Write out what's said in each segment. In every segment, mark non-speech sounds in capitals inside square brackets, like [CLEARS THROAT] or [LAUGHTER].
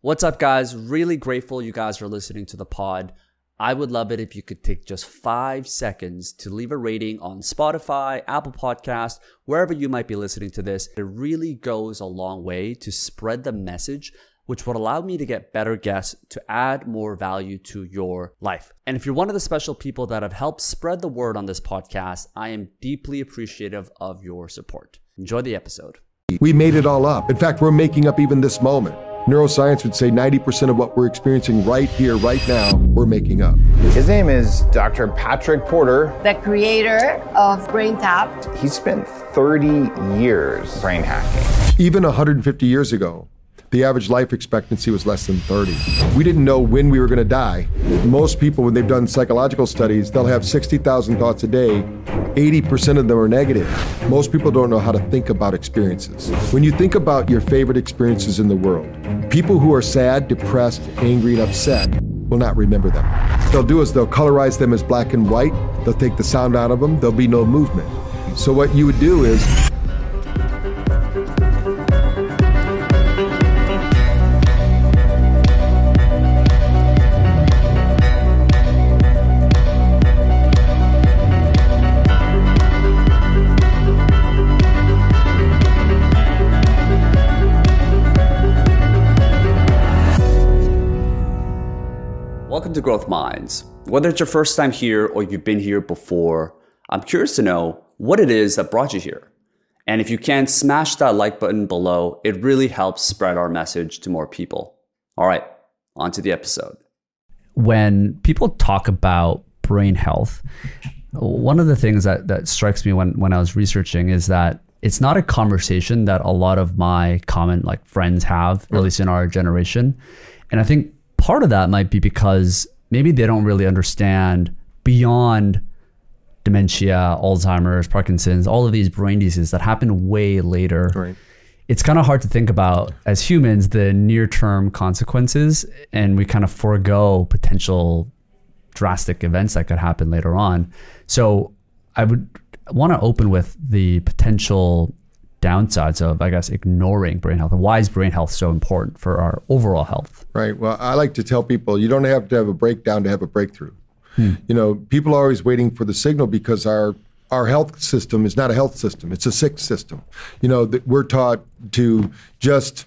What's up, guys? Really grateful you guys are listening to the pod. I would love it if you could take just five seconds to leave a rating on Spotify, Apple Podcast, wherever you might be listening to this. It really goes a long way to spread the message, which would allow me to get better guests to add more value to your life. And if you're one of the special people that have helped spread the word on this podcast, I am deeply appreciative of your support. Enjoy the episode. We made it all up. In fact, we're making up even this moment. Neuroscience would say 90% of what we're experiencing right here, right now, we're making up. His name is Dr. Patrick Porter. the creator of BrainTap. He spent 30 years brain hacking. Even 150 years ago, the average life expectancy was less than 30. We didn't know when we were going to die. Most people, when they've done psychological studies, they'll have 60,000 thoughts a day. 80% of them are negative. Most people don't know how to think about experiences. When you think about your favorite experiences in the world, people who are sad, depressed, angry, and upset will not remember them. What they'll do is they'll colorize them as black and white. They'll take the sound out of them. There'll be no movement. So what you would do is to Growth Minds. Whether it's your first time here or you've been here before, I'm curious to know what it is that brought you here. And if you can, smash that like button below. It really helps spread our message to more people. All right, on to the episode. When people talk about brain health, one of the things that, that strikes me when, when I was researching is that it's not a conversation that a lot of my common like friends have, at mm. least in our generation. And I think part of that might be because maybe they don't really understand beyond dementia, Alzheimer's, Parkinson's, all of these brain diseases that happen way later. Right. It's kind of hard to think about as humans the near term consequences, and we kind of forego potential drastic events that could happen later on. So I would want to open with the potential downsides of, I guess, ignoring brain health. And why is brain health so important for our overall health? Right. Well, I like to tell people you don't have to have a breakdown to have a breakthrough. Hmm. You know, people are always waiting for the signal because our our health system is not a health system; it's a sick system. You know, that we're taught to just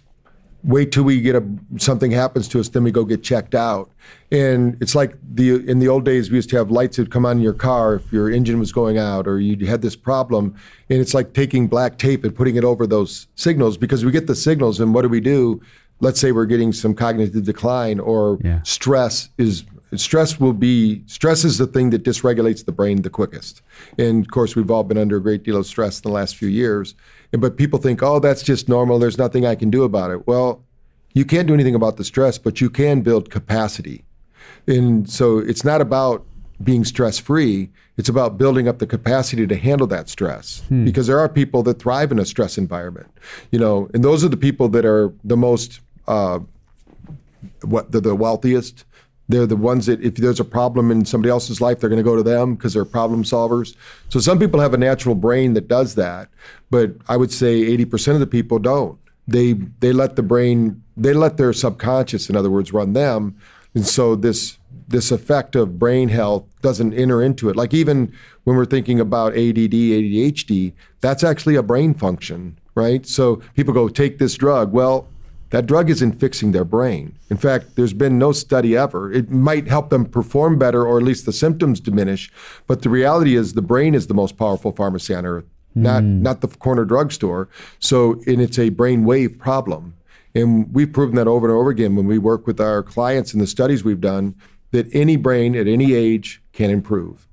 wait till we get a something happens to us, then we go get checked out. And it's like the in the old days we used to have lights that come on in your car if your engine was going out or you had this problem. And it's like taking black tape and putting it over those signals because we get the signals and what do we do? Let's say we're getting some cognitive decline or Yeah. stress is stress will be stress is the thing that dysregulates the brain the quickest and of course we've all been under a great deal of stress in the last few years but people think oh that's just normal. There's nothing i can do about it. Well you can't do anything about the stress but you can build capacity. And so it's not about being stress free it's about building up the capacity to handle that stress. Because there are people that thrive in a stress environment you know and those are the people that are the most uh, what they're the wealthiest. They're the ones that if there's a problem in somebody else's life, they're going to go to them because they're problem solvers. So some people have a natural brain that does that, but I would say 80% of the people don't. They they let the brain they let their subconscious, in other words, run them, and so this this effect of brain health doesn't enter into it. Like even when we're thinking about ADD, ADHD, that's actually a brain function, right? So people go take this drug. Well, that drug isn't fixing their brain. In fact, there's been no study ever. It might help them perform better or at least the symptoms diminish, but the reality is the brain is the most powerful pharmacy on earth, not hmm. not the corner drugstore. So, and it's a brain wave problem. And we've proven that over and over again when we work with our clients in the studies we've done that any brain at any age can improve.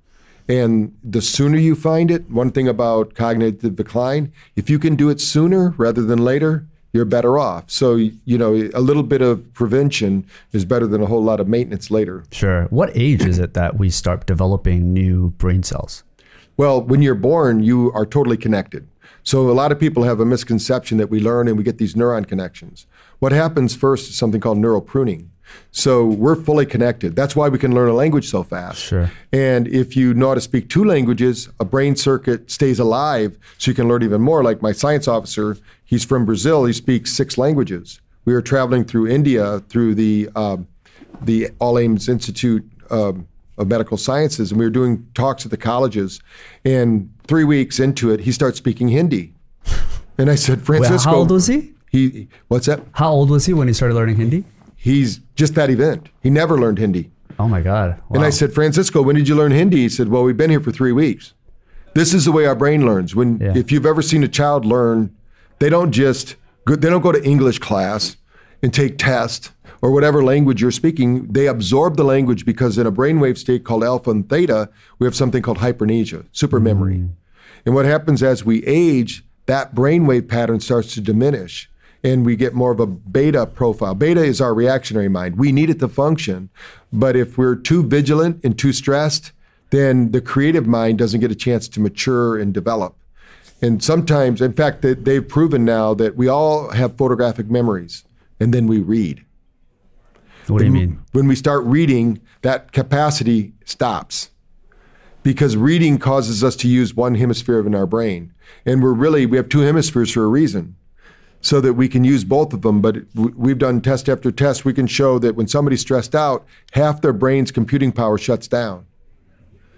And the sooner you find it, one thing about cognitive decline, if you can do it sooner rather than later, you're better off. So, you know, a little bit of prevention is better than a whole lot of maintenance later. Sure. What age is it that we start developing new brain cells? Well, when you're born, you are totally connected. So a lot of people have a misconception that we learn and we get these neuron connections. What happens first is something called neural pruning. So we're fully connected. That's why we can learn a language so fast. Sure. And if you know how to speak two languages, a brain circuit stays alive so you can learn even more. Like my science officer, he's from Brazil, he speaks six languages. we were traveling through India through the um, the All Aims Institute um, of Medical Sciences, and we were doing talks at the colleges. And three weeks into it, he starts speaking Hindi, and I said, Francisco, how old was he? he what's that? How old was he when he started learning Hindi? He's just that event. He never learned Hindi. Oh my God. And I said, Francisco, when did you learn Hindi? He said, Well, we've been here for three weeks. This is the way our brain learns. When Yeah. if you've ever seen a child learn, they don't just go, they don't go to English class and take tests or whatever language you're speaking. They absorb the language because in a brainwave state called alpha and theta, we have something called hypermnesia, super memory. Mm. And what happens as we age, that brainwave pattern starts to diminish and we get more of a beta profile. Beta is our reactionary mind. We need it to function. But if we're too vigilant and too stressed, then the creative mind doesn't get a chance to mature and develop. And sometimes, in fact, they- they've proven now that we all have photographic memories and then we read. What do you mean? When we start reading, that capacity stops because reading causes us to use one hemisphere in our brain. And we're really, we have two hemispheres for a reason so that we can use both of them. But we've done test after test. We can show that when somebody's stressed out, half their brain's computing power shuts down.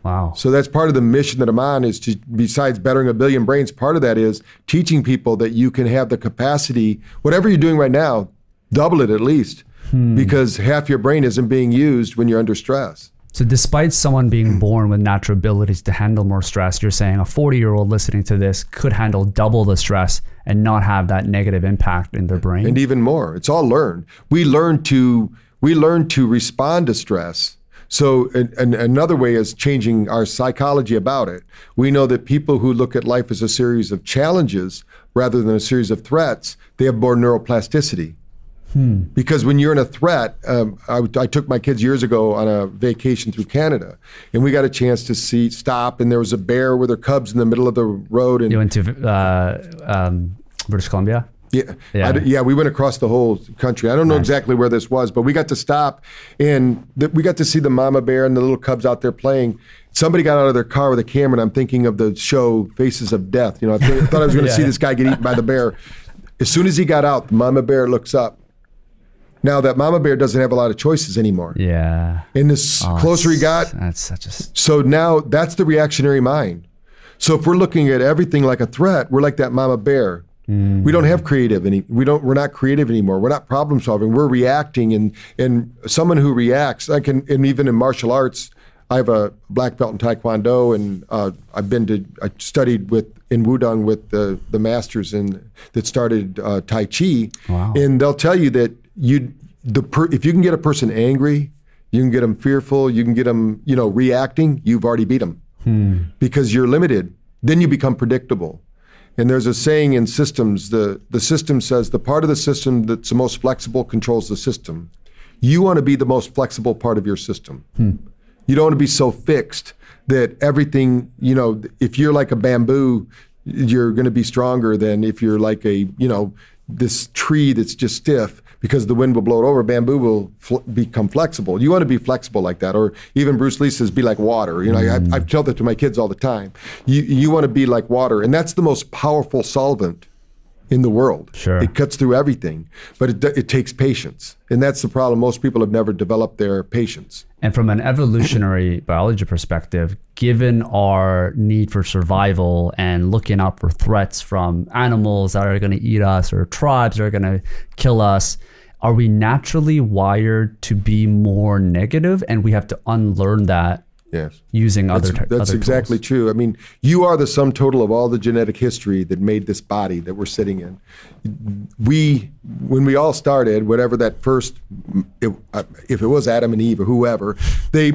Wow. So that's part of the mission that I'm on is to, besides bettering a billion brains, part of that is teaching people that you can have the capacity, whatever you're doing right now, double it at least, hmm. because half your brain isn't being used when you're under stress. So, despite someone being hmm. born with natural abilities to handle more stress, you're saying a 40 year old listening to this could handle double the stress and not have that negative impact in their brain. and even more. It's all learned. We learn to we learn to respond to stress. So, and, and another way is changing our psychology about it. We know that people who look at life as a series of challenges rather than a series of threats, they have more neuroplasticity. Because when you're in a threat, um, I, I took my kids years ago on a vacation through Canada, and we got a chance to see stop, and there was a bear with her cubs in the middle of the road, and you went to uh, um, British Columbia? yeah, Yeah. I yeah. We went across the whole country. I don't know exactly where this was, but we got to stop, and we got to see the mama bear and the little cubs out there playing. Somebody got out of their car with a camera, and I'm thinking of the show Faces of Death. You know, I, th- I thought I was going [LAUGHS] to Yeah. see this guy get eaten by the bear. As soon as he got out, the mama bear looks up. Now that mama bear doesn't have a lot of choices anymore, Yeah. and the Oh, closer he got, That's such a. so now that's the reactionary mind. So if we're looking at everything like a threat, we're like that mama bear. We don't have creative any. We don't. We're not creative anymore. We're not problem solving. We're reacting, and and someone who reacts. I can, and even in martial arts, I have a black belt in Taekwondo, and uh, I've been to. I studied with in Wudang with the the masters in that started uh, Tai Chi, Wow. and they'll tell you that you the per, if you can get a person angry, you can get them fearful, you can get them you know reacting. You've already beat them hmm. because you're limited. Then you become predictable. And there's a saying in systems: the the system says the part of the system that's the most flexible controls the system. You want to be the most flexible part of your system. Hmm. You don't want to be so fixed that everything, you know, if you're like a bamboo, you're going to be stronger than if you're like a, you know, this tree that's just stiff because the wind will blow it over. Bamboo will fl- become flexible. You want to be flexible like that. Or even Bruce Lee says, be like water. You know, I, I've told that to my kids all the time. You, you want to be like water. And that's the most powerful solvent in the world. Sure. It cuts through everything, but it, it takes patience. And that's the problem. Most people have never developed their patience. And from an evolutionary [COUGHS] biology perspective, given our need for survival and looking out for threats from animals that are going to eat us or tribes that are going to kill us, are we naturally wired to be more negative and we have to unlearn that Yes. using other That's, ty- that's other exactly tools? true. I mean, you are the sum total of all the genetic history that made this body that we're sitting in. We, when we all started, whatever that first, it, uh, if it was Adam and Eve or whoever, they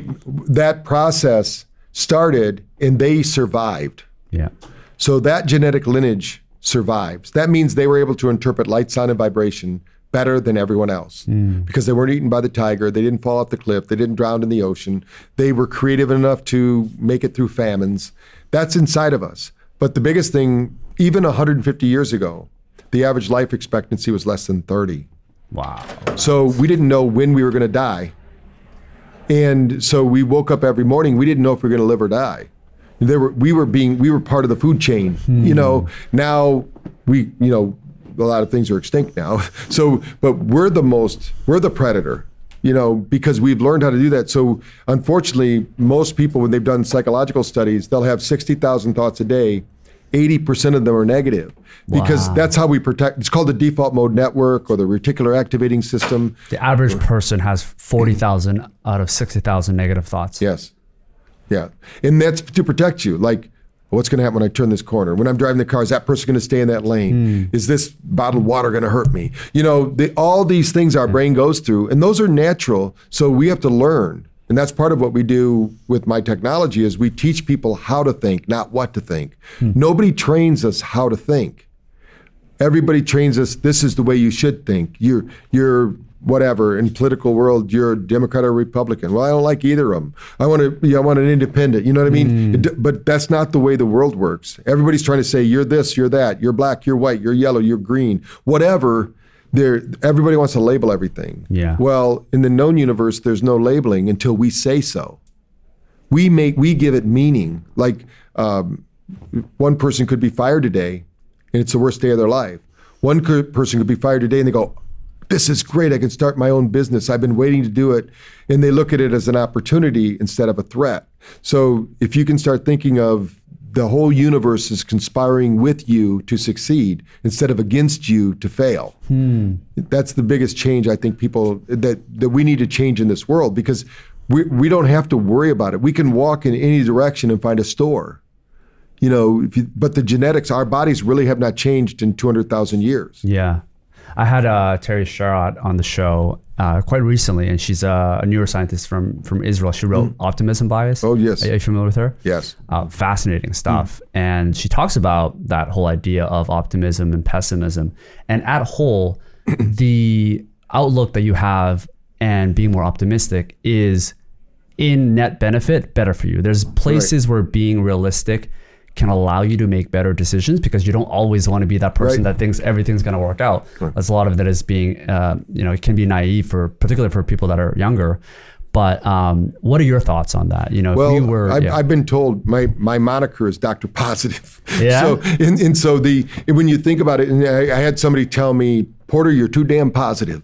that process started and they survived. Yeah. So that genetic lineage survives. That means they were able to interpret light, sound, and vibration better than everyone else hmm. because they weren't eaten by the tiger. They didn't fall off the cliff. They didn't drown in the ocean. They were creative enough to make it through famines. That's inside of us. But the biggest thing, even 150 years ago, the average life expectancy was less than 30. Wow. So we didn't know when we were going to die. And so we woke up every morning. We didn't know if we were going to live or die. There were, we were being, we were part of the food chain. You hmm. know, now we, you know, a lot of things are extinct now. [LAUGHS] So, but we're the most, we're the predator, you know, because we've learned how to do that. So, unfortunately, most people, when they've done psychological studies, they'll have 60,000 thoughts a day. 80% of them are negative because Wow. that's how we protect. It's called the default mode network or the reticular activating system. The average person has 40,000 out of 60,000 negative thoughts. Yes. Yeah. And that's to protect you. Like, what's going to happen when I turn this corner? When I'm driving the car, is that person going to stay in that lane? Hmm. Is this bottled water going to hurt me? You know, the, all these things our brain goes through, and those are natural. So we have to learn. And that's part of what we do with my technology is we teach people how to think, not what to think. Hmm. Nobody trains us how to think everybody trains us this is the way you should think you're you're whatever in political world you're a democrat or republican. Well i don't like either of them i want to yeah, i want an independent you know what i mean? It- but that's not the way the world works. Everybody's trying to say you're this you're that you're black you're white you're yellow you're green. Whatever there everybody wants to label everything. Yeah. well in the known universe there's no labeling until we say so. We make we give it meaning. Like um, one person could be fired today and it's the worst day of their life. One person could be fired today and they go this is great i can start my own business i've been waiting to do it and they look at it as an opportunity instead of a threat so if you can start thinking of the whole universe is conspiring with you to succeed instead of against you to fail hmm. that's the biggest change I think people that that we need to change in this world because we we don't have to worry about it. We can walk in any direction and find a store. You know, if you, but the genetics, our bodies really have not changed in 200,000 years. Yeah. I had uh, Tali Sharot on the show uh, quite recently, and she's a, a neuroscientist from, from Israel. She wrote Optimism Bias. Oh, yes. Are you familiar with her? Yes. uh, fascinating stuff. And she talks about that whole idea of optimism and pessimism. And at whole, [CLEARS THROAT] the outlook that you have and being more optimistic is in net benefit better for you. There's places where being realistic can allow you to make better decisions because you don't always want to be that person Right. that thinks everything's going to work out. There's a lot of that is being, uh, you know, it can be naive for particularly for people that are younger. But um, what are your thoughts on that? You know, Well, if you were, I've, yeah. I've been told my, my moniker is Dr. Positive. [LAUGHS] Yeah? So and, and so the when you think about it, and I, I had somebody tell me, Porter, you're too damn positive.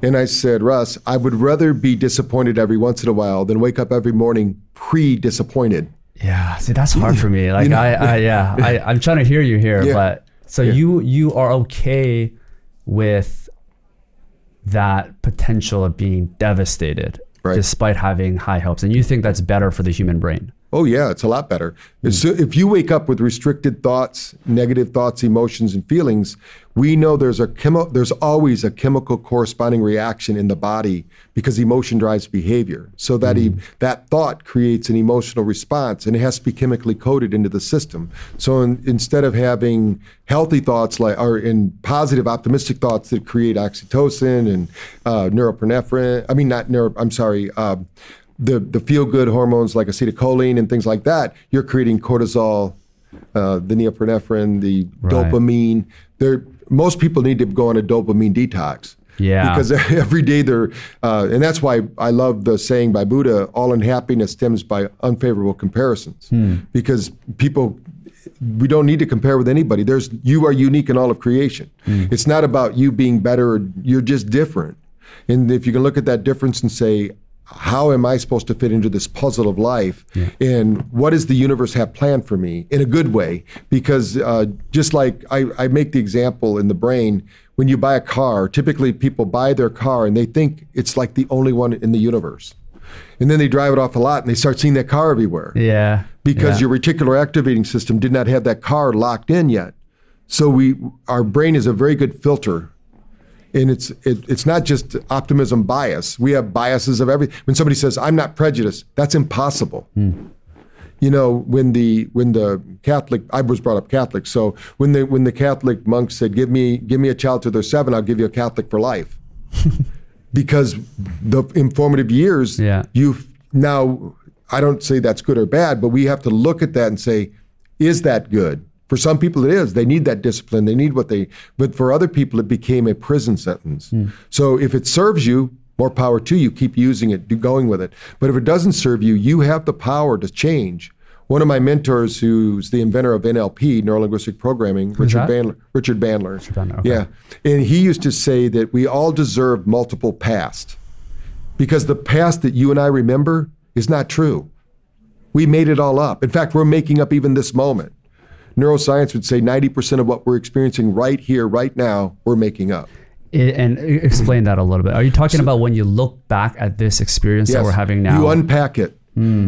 And I said, Russ, I would rather be disappointed every once in a while than wake up every morning pre-disappointed. Yeah, see, that's hard for me. Like, I, I, yeah, [LAUGHS] I, I'm trying to hear you here, Yeah. but so you, you are okay with that potential of being devastated, Right. despite having high hopes, and you think that's better for the human brain. Oh yeah, it's a lot better. So if you wake up with restricted thoughts, negative thoughts, emotions, and feelings, we know there's a chemo, there's always a chemical corresponding reaction in the body because emotion drives behavior. So that e- that thought creates an emotional response, and it has to be chemically coded into the system. So in, instead of having healthy thoughts like or in positive, optimistic thoughts that create oxytocin and uh, neuropinephrine, I mean not neuro, I'm sorry. Uh, the the feel good hormones like acetylcholine and things like that, you're creating cortisol, uh, the neopinephrine, the Right. dopamine. They're, most people need to go on a dopamine detox. Yeah. Because [LAUGHS] every day they're, uh, and that's why I love the saying by Buddha, all unhappiness stems by unfavorable comparisons. Because people, we don't need to compare with anybody. There's, you are unique in all of creation. It's not about you being better, or you're just different. And if you can look at that difference and say, how am I supposed to fit into this puzzle of life? And what does the universe have planned for me in a good way? Because uh, just like I, I make the example in the brain, when you buy a car, typically people buy their car and they think it's like the only one in the universe. And then they drive it off a lot and they start seeing that car everywhere Yeah, because yeah. your reticular activating system did not have that car locked in yet. So we, our brain is a very good filter, and it's it, it's not just optimism bias. We have biases of every. When somebody says I'm not prejudiced, that's impossible. Hmm. You know, when the when the Catholic, I was brought up Catholic, so when the when the Catholic monk said, "Give me give me a child till they're seven, I'll give you a Catholic for life," [LAUGHS] because the informative years, Yeah. you've now. I don't say that's good or bad, but we have to look at that and say, is that good? For some people, it is. They need that discipline. They need what they. But for other people, it became a prison sentence. Hmm. So if it serves you, more power to you. Keep using it. Do going with it. But if it doesn't serve you, you have the power to change One of my mentors, who's the inventor of NLP, neuro linguistic programming, Richard that? Bandler. Richard Bandler. Bandler, okay. Yeah, and he used to say that we all deserve multiple past, because the past that you and I remember is not true. We made it all up. In fact, we're making up even this moment. Neuroscience would say 90% of what we're experiencing right here, right now, we're making up. And explain that a little bit. Are you talking about when you look back at this experience that we're having now? You unpack it.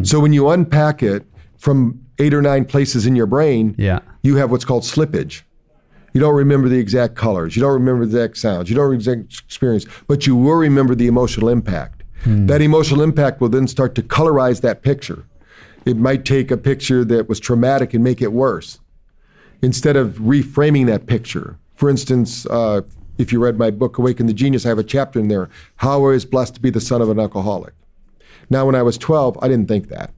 So when you unpack it from eight or nine places in your brain, Yeah. you have what's called slippage. You don't remember the exact colors. You don't remember the exact sounds. You don't remember the exact experience, but you will remember the emotional impact. Hmm. That emotional impact will then start to colorize that picture. It might take a picture that was traumatic and make it worse instead of reframing that picture. For instance, uh, if you read my book, Awaken the Genius, I have a chapter in there How I was blessed to be the son of an alcoholic. Now, when I was 12, I didn't think that.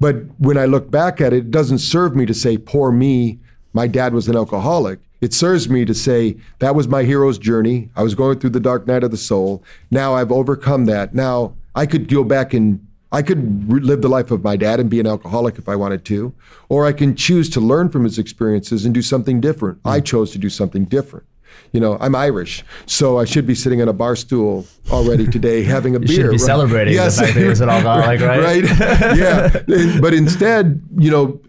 But when I look back at it, it doesn't serve me to say, poor me, my dad was an alcoholic. It serves me to say, that was my hero's journey. I was going through the dark night of the soul. Now I've overcome that. Now I could go back and I could live the life of my dad and be an alcoholic if I wanted to, or I can choose to learn from his experiences and do something different. I hmm. chose to do something different. You know, I'm Irish, so I should be sitting on a bar stool already today [LAUGHS] having a You beer. should be right? celebrating the fact that he was an [LAUGHS] alcoholic, right? right? [LAUGHS] yeah. But instead, you know,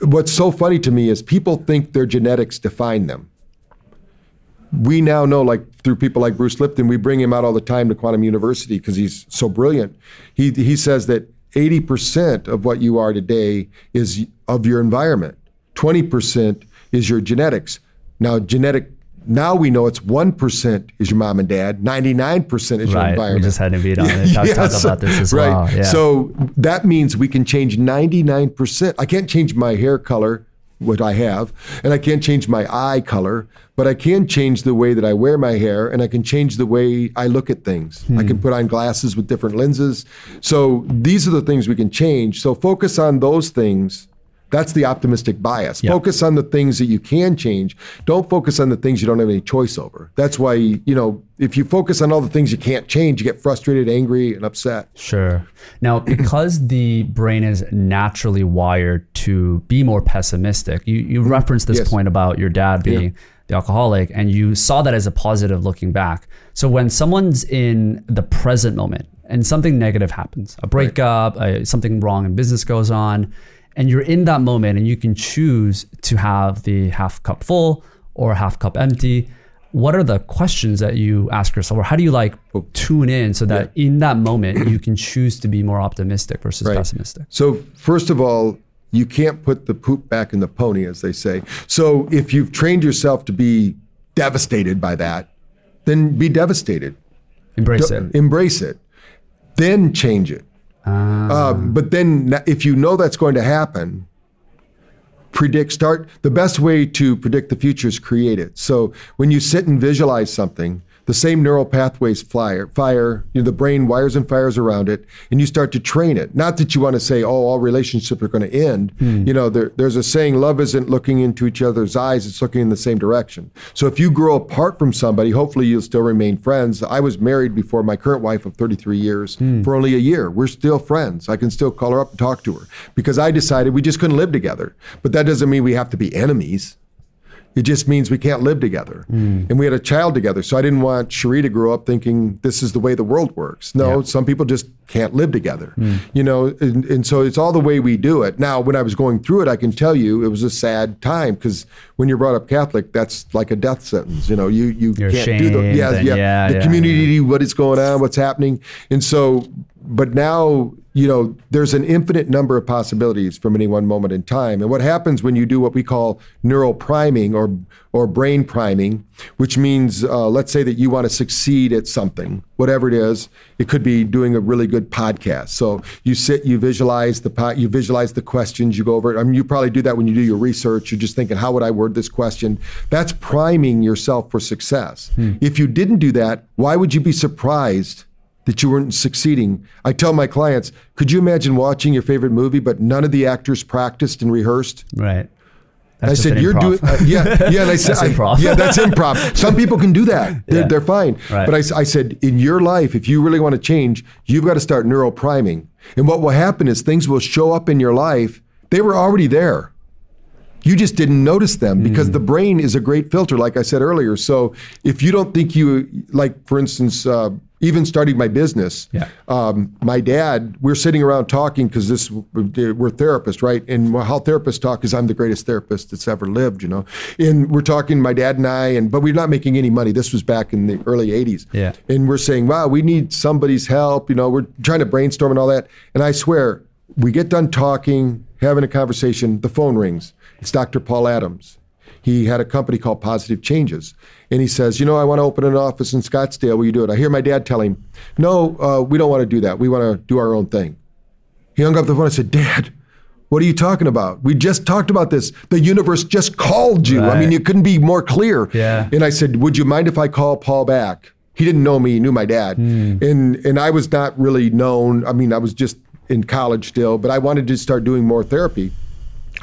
what's so funny to me is people think their genetics define them. We now know, like through people like Bruce Lipton, we bring him out all the time to Quantum University because he's so brilliant. He he says that 80% of what you are today is of your environment. 20% is your genetics. Now, genetic. Now we know it's one percent is your mom and dad, ninety nine percent is your Right. We environment. just had a beat on it. [LAUGHS] Talk, talk Yes, about this as right. well. Yeah. So that means we can change 99%. I can't change my hair color, what I have, and I can't change my eye color, but I can change the way that I wear my hair and I can change the way I look at things. I can hmm. put on glasses with different lenses. So these are the things we can change. So focus on those things. That's the optimistic bias. Yeah. Focus on the things that you can change. Don't focus on the things you don't have any choice over. That's why, you know, if you focus on all the things you can't change, you get frustrated, angry, and upset. Sure. Now, [CLEARS THROAT] because the brain is naturally wired to be more pessimistic, you, you referenced this Yes. point about your dad being the alcoholic, and you saw that as a positive looking back. So when someone's in the present moment and something negative happens, a breakup, uh, something wrong in business goes on, and you're in that moment and you can choose to have the half cup full or half cup empty what are the questions that you ask yourself or how do you like oh. tune in so that in that moment you can choose to be more optimistic versus Right. pessimistic So first of all, you can't put the poop back in the pony, as they say. So if you've trained yourself to be devastated by that, then be devastated. embrace it Embrace it. Then change it. Ah. Uh, but then, if you know that's going to happen, predict. Start. The best way to predict the future is create it. So when you sit and visualize something, the same neural pathways fire, fire. You know, the brain wires and fires around it, and you start to train it. Not that you want to say, "Oh, all relationships are going to end." Hmm. You know, there, there's a saying: "Love isn't looking into each other's eyes; it's looking in the same direction." So if you grow apart from somebody, hopefully you'll still remain friends. I was married before my current wife of 33 years hmm. for only a year. We're still friends. I can still call her up and talk to her because I decided we just couldn't live together. But that doesn't mean we have to be enemies. It just means we can't live together. Hmm. And we had a child together. So I didn't want Cherie to grow up thinking this is the way the world works. No, some people just can't live together. Hmm. You know, and, and so it's all the way we do it. Now, when I was going through it, I can tell you it was a sad time because when you're brought up Catholic, that's like a death sentence. You know, you, you You're can't do the, yeah, yeah, yeah, the yeah, community, what is going on, what's happening. And so, but now, you know, there's an infinite number of possibilities from any one moment in time. And what happens when you do what we call neural priming or or brain priming, which means, uh, let's say that you want to succeed at something, whatever it is. It could be doing a really good podcast. So you sit, you visualize the you visualize the questions, you go over it. I mean, you probably do that when you do your research. You're just thinking, how would I word this question? That's priming yourself for success. If you didn't do that, why would you be surprised? That you weren't succeeding. I tell my clients, could you imagine watching your favorite movie, but none of the actors practiced and rehearsed? right I said, "You're improv. doing, uh, yeah, yeah." And I [LAUGHS] said, That's I- "Yeah, that's improv." [LAUGHS] Some people can do that; they're, Yeah. they're fine. Right. But I said, in your life, if you really want to change, you've got to start neural priming. And what will happen is things will show up in your life They were already there. You just didn't notice them because the brain is a great filter, like I said earlier. So if you don't think you, like, for instance, uh, even starting my business, Yeah. um, my dad, we're sitting around talking because this we're therapists, right? And how therapists talk is I'm the greatest therapist that's ever lived, you know. And we're talking, my dad and I, and but we're not making any money. This was back in the early '80s, Yeah. And we're saying, wow, we need somebody's help, you know. We're trying to brainstorm and all that. And I swear, we get done talking, having a conversation, the phone rings. It's Dr. Paul Adams. He had a company called Positive Changes. And he says, You know, I want to open an office in Scottsdale. Will you do it? I hear my dad telling him, No, uh, we don't want to do that. We want to do our own thing. He hung up the phone and said, Dad, what are you talking about? We just talked about this. The universe just called you. I mean, you couldn't be more clear. Yeah. And I said, Would you mind if I call Paul back? He didn't know me, he knew my dad. And and I was not really known. I mean, I was just in college still, but I wanted to start doing more therapy.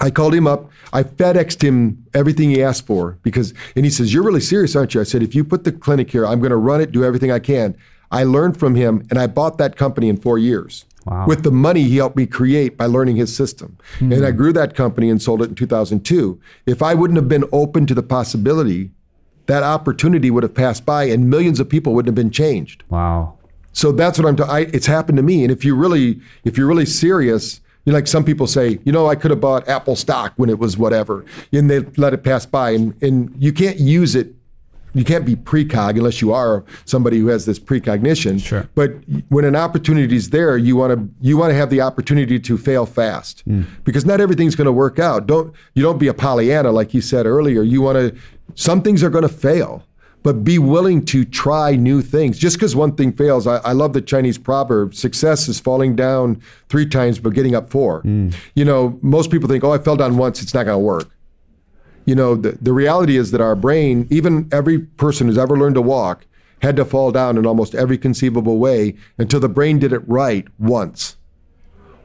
I called him up. I FedExed him everything he asked for because, and he says, You're really serious, aren't you? I said, If you put the clinic here, I'm going to run it, do everything I can. I learned from him and I bought that company in four years Wow. with the money he helped me create by learning his system. Hmm. And I grew that company and sold it in 2002. If I wouldn't have been open to the possibility, that opportunity would have passed by and millions of people wouldn't have been changed. Wow. So that's what I'm. ta- I, it's happened to me. And if you really, if you're really serious, you know, like some people say, you know, I could have bought Apple stock when it was whatever, and they let it pass by, and and you can't use it. You can't be precog unless you are somebody who has this precognition. Sure. But when an opportunity is there, you want to you want to have the opportunity to fail fast hmm. because not everything's going to work out. Don't you don't be a Pollyanna like you said earlier. You want to. Some things are going to fail but be willing to try new things. Just because one thing fails, I, I love the Chinese proverb: "Success is falling down three times but getting up four. Hmm. You know, most people think, "Oh, I fell down once; it's not going to work." You know, the, the reality is that our brain, even every person who's ever learned to walk, had to fall down in almost every conceivable way until the brain did it right once.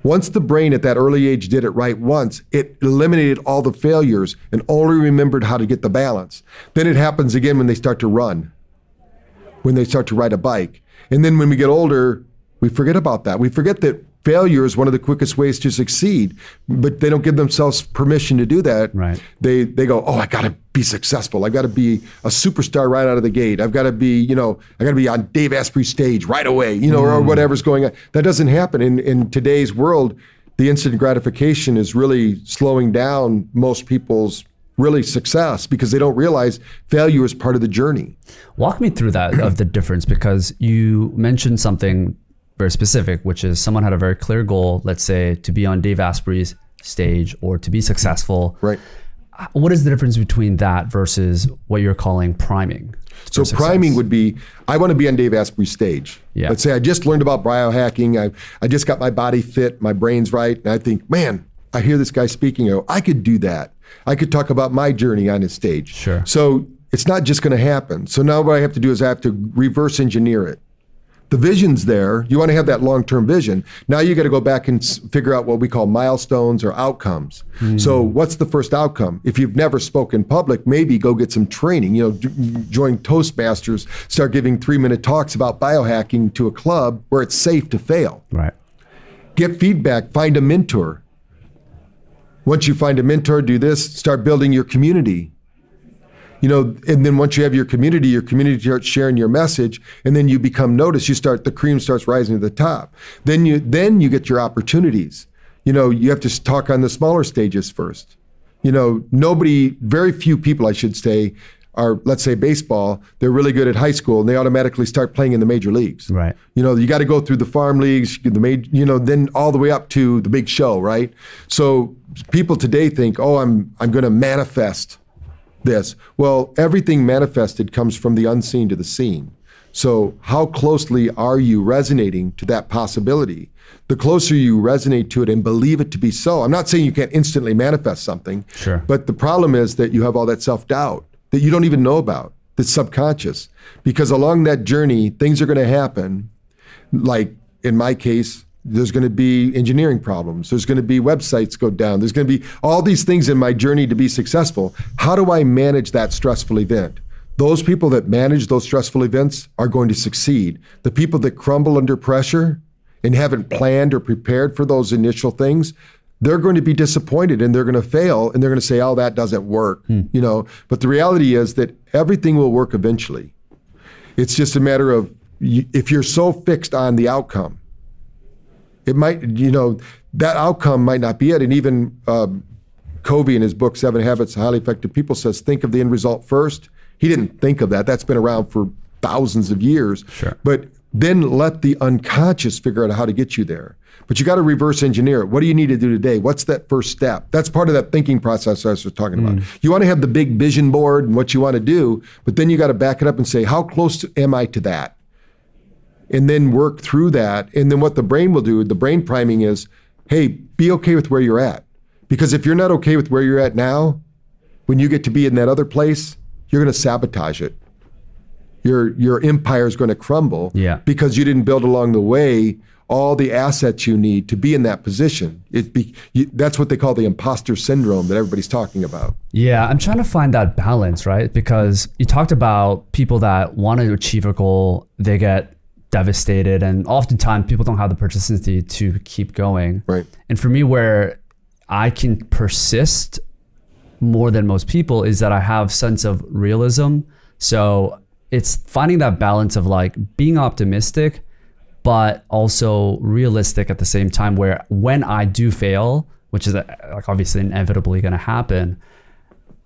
Once the brain at that early age did it right once, it eliminated all the failures and only remembered how to get the balance. Then it happens again when they start to run, when they start to ride a bike. And then when we get older, we forget about that. We forget that failure is one of the quickest ways to succeed, but they don't give themselves permission to do that. Right. They they go, "Oh, I got to be successful. I've got to be a superstar right out of the gate. I've got to be, you know, I got to be on Dave Asprey's stage right away, you know, or mm. whatever's going on." That doesn't happen in in today's world. The instant gratification is really slowing down most people's really success because they don't realize failure is part of the journey. Walk me through that of the difference because you mentioned something very specific, which is someone had a very clear goal, let's say to be on Dave Asprey's stage or to be successful. Right. Uh, what is the difference between that versus what you're calling priming? So success? priming would be, I want to be on Dave Asprey's stage. Yeah. Let's say I just learned about biohacking. I, I just got my body fit, my brain's right, and I think, man, I hear this guy speaking. I go, I could do that. I could talk about my journey on his stage. Sure. So it's not just going to happen. So now what I have to do is I have to reverse engineer it. The vision's there. You want to have that long term vision. Now you got to go back and s- figure out what we call milestones or outcomes. Hmm. So, what's the first outcome? If you've never spoken public, maybe go get some training. You know, d- join Toastmasters, start giving three minute talks about biohacking to a club where it's safe to fail. Right. Get feedback, find a mentor. Once you find a mentor, do this, start building your community. You know, and then once you have your community, your community starts sharing your message, and then you become noticed. You start the cream starts rising to the top. Then you then you get your opportunities. You know, you have to talk on the smaller stages first. You know, nobody, very few people, I should say, are let's say baseball. They're really good at high school, and they automatically start playing in the major leagues. Right. You know, you got to go through the farm leagues, the major, you know, then all the way up to the big show, right? So people today think, oh, I'm I'm going to manifest this. Well, everything manifested comes from the unseen to the seen. So how closely are you resonating to that possibility? The closer you resonate to it and believe it to be so. I'm not saying you can't instantly manifest something. Sure. But the problem is that you have all that self-doubt that you don't even know about. That's subconscious. Because along that journey, things are going to happen like in my case, there's going to be engineering problems. There's going to be websites go down. There's going to be all these things in my journey to be successful. How do I manage that stressful event? Those people that manage those stressful events are going to succeed. The people that crumble under pressure and haven't planned or prepared for those initial things, they're going to be disappointed and they're going to fail and they're going to say, "Oh, that doesn't work," hmm. you know. But the reality is that everything will work eventually. It's just a matter of if you're so fixed on the outcome, it might, you know, that outcome might not be it. And even um, Covey in his book Seven Habits of Highly Effective People says, think of the end result first. He didn't think of that. That's been around for thousands of years. Sure. But then let the unconscious figure out how to get you there. But you got to reverse engineer it. What do you need to do today? What's that first step? That's part of that thinking process I was talking about. You want to have the big vision board and what you want to do, but then you got to back it up and say, how close am I to that? And then work through that. And then what the brain will do, the brain priming is, hey, be okay with where you're at. Because if you're not okay with where you're at now, when you get to be in that other place, you're going to sabotage it. Your your empire is going to crumble Yeah. because you didn't build along the way all the assets you need to be in that position. It be, you, that's what they call the imposter syndrome that everybody's talking about. Yeah, I'm trying to find that balance, right? Because you talked about people that want to achieve a goal, they get devastated, and oftentimes people don't have the persistency to keep going. Right. And for me, where I can persist more than most people is that I have sense of realism. So it's finding that balance of like being optimistic, but also realistic at the same time. Where when I do fail, which is uh, like obviously inevitably going to happen,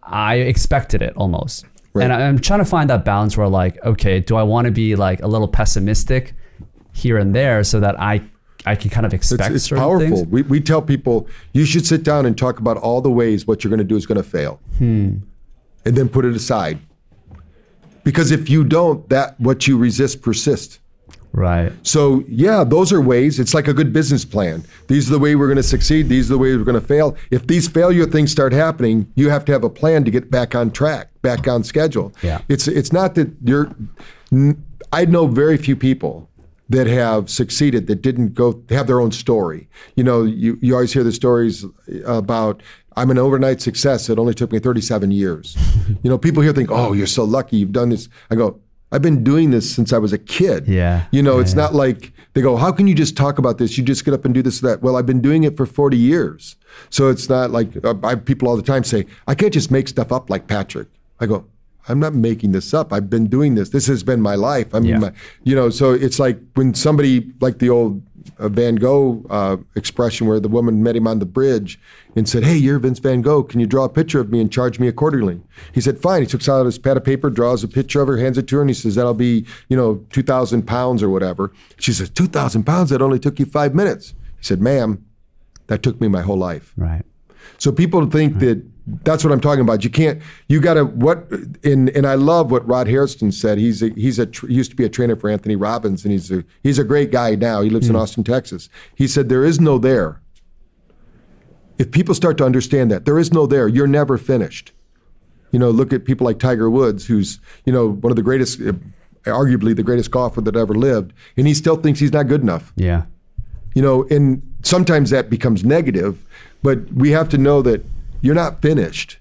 I expected it almost. Right. And I'm trying to find that balance where like, okay, do I want to be like a little pessimistic here and there so that I I can kind of expect it's certain powerful. things? We, we tell people you should sit down and talk about all the ways what you're going to do is going to fail, hmm. and then put it aside. Because if you don't, that what you resist persists. Right. So yeah, those are ways. It's like a good business plan. These are the way we're going to succeed. These are the ways we're going to fail. If these failure things start happening, you have to have a plan to get back on track, back on schedule. Yeah. It's it's not that you're. I know very few people that have succeeded that didn't go have their own story. You know, you you always hear the stories about. I'm an overnight success. It only took me 37 years. you know, people here think, "Oh, you're so lucky. You've done this." I go, "I've been doing this since I was a kid." Yeah. You know, it's not like they go, How can you just talk about this? You just get up and do this or that. Well, I've been doing it for 40 years. So it's not like uh, I have people all the time say, I can't just make stuff up like Patrick. I go, I'm not making this up. I've been doing this. This has been my life. I mean, Yeah. my, you know, so it's like when somebody, like the old Van Gogh uh, expression where the woman met him on the bridge and said, Hey, you're Vince Van Gogh. Can you draw a picture of me and charge me accordingly? He said, Fine. He took out his pad of paper, draws a picture of her, hands it to her, and he says, That'll be, you know, 2,000 pounds or whatever. She says, 2,000 pounds? That only took you five minutes. He said, Ma'am, that took me my whole life. Right. So people think that that's what I'm talking about. You can't. You got to what? And and I love what Rod Hairston said. He's a, he's a tr- he used to be a trainer for Anthony Robbins, and he's a he's a great guy now. He lives in hmm. Austin, Texas. He said there is no there. If people start to understand that there is no there, you're never finished. You know, look at people like Tiger Woods, who's you know one of the greatest, arguably the greatest golfer that ever lived, and he still thinks he's not good enough Yeah. you know and sometimes that becomes negative but we have to know that you're not finished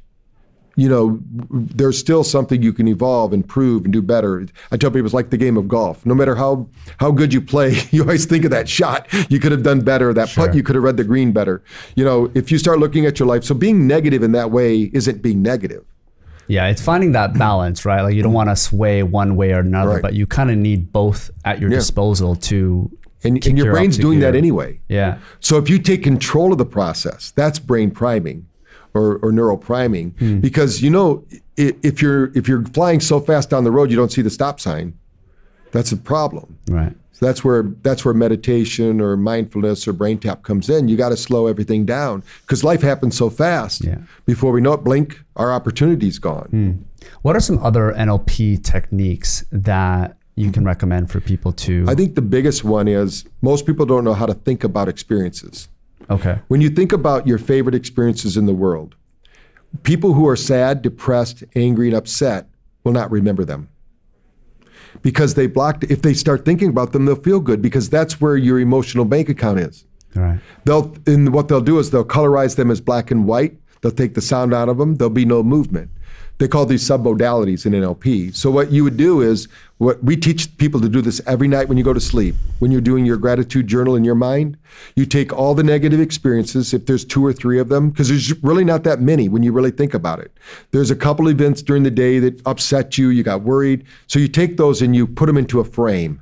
you know there's still something you can evolve improve and do better i tell people it's like the game of golf no matter how how good you play [LAUGHS] you always think of that shot you could have done better that putt you could have read the green better you know if you start looking at your life so being negative in that way isn't being negative Yeah, it's finding that balance, right? Like you don't want to sway one way or another, Right. but you kind of need both at your Yeah. disposal to. And, and your brain's doing that anyway Yeah. So if you take control of the process, that's brain priming or, or neural priming. Hmm. Because you know, if you're if you're flying so fast down the road you don't see the stop sign, that's a problem. Right. So that's where that's where meditation or mindfulness or BrainTap comes in. You got to slow everything down because life happens so fast. Yeah. Before we know it, blink, our opportunity's gone. What are some other NLP techniques that you can recommend for people to? I think the biggest one is most people don't know how to think about experiences. okay. When you think about your favorite experiences in the world, people who are sad, depressed, angry, and upset will not remember them. Because they blocked, if they start thinking about them, they'll feel good because that's where your emotional bank account is. Right. They'll, and what they'll do is they'll colorize them as black and white. They'll take the sound out of them. There'll be no movement. They call these submodalities in NLP. So what you would do is what we teach people to do this every night when you go to sleep. When you're doing your gratitude journal in your mind, you take all the negative experiences, if there's two or three of them, because there's really not that many when you really think about it. There's a couple events during the day that upset you, you got worried. So you take those and you put them into a frame.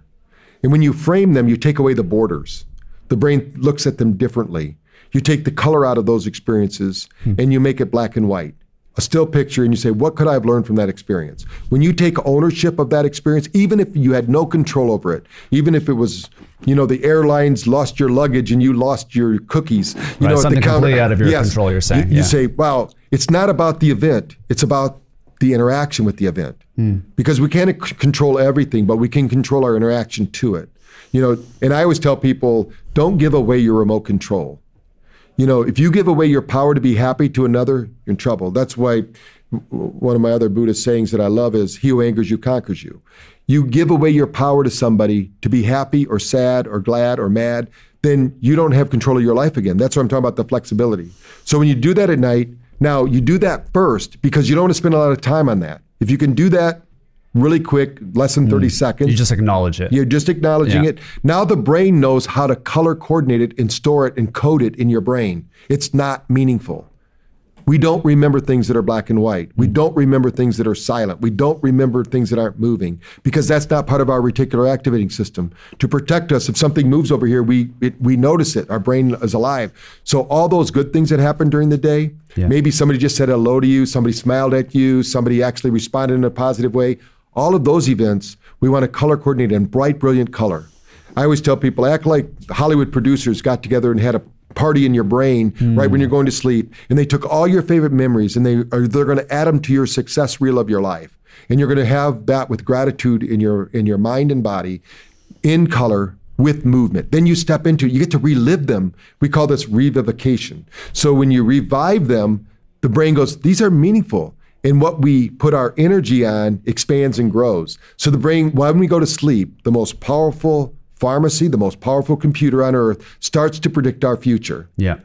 And when you frame them, you take away the borders. The brain looks at them differently. You take the color out of those experiences hmm. and you make it black and white a still picture and you say, What could I have learned from that experience? When you take ownership of that experience, even if you had no control over it, even if it was, you know, the airlines lost your luggage and you lost your cookies, you Right, know, something counter. completely out of your control, you're saying, You, you say, Wow, it's not about the event, it's about the interaction with the event. Hmm. Because we can't c- control everything, but we can control our interaction to it. You know, and I always tell people, don't give away your remote control. You know, if you give away your power to be happy to another, you're in trouble. That's why one of my other Buddhist sayings that I love is, He who angers you conquers you. You give away your power to somebody to be happy or sad or glad or mad, then you don't have control of your life again. That's what I'm talking about the flexibility. So when you do that at night, now you do that first because you don't want to spend a lot of time on that. If you can do that really quick, less than mm. 30 seconds, You just acknowledge it. you're just acknowledging Yeah. it. Now the brain knows how to color coordinate it and store it and code it in your brain. It's not meaningful. We don't remember things that are black and white. We don't remember things that are silent. We don't remember things that aren't moving because that's not part of our reticular activating system. To protect us, if something moves over here, we it, we notice it. Our brain is alive. So all those good things that happen during the day, Yeah. maybe somebody just said hello to you, somebody smiled at you, somebody actually responded in a positive way. All of those events, we want to color coordinate in bright, brilliant color. I always tell people act like Hollywood producers got together and had a party in your brain right when hmm. you're going to sleep, and they took all your favorite memories and they are they're going to add them to your success reel of your life, and you're going to have that with gratitude in your in your mind and body, in color with movement. Then you step into it, you get to relive them. We call this revivification. So when you revive them, the brain goes, these are meaningful. And what we put our energy on expands and grows. So the brain, when we go to sleep, the most powerful pharmacy, the most powerful computer on earth, starts to predict our future. Yeah.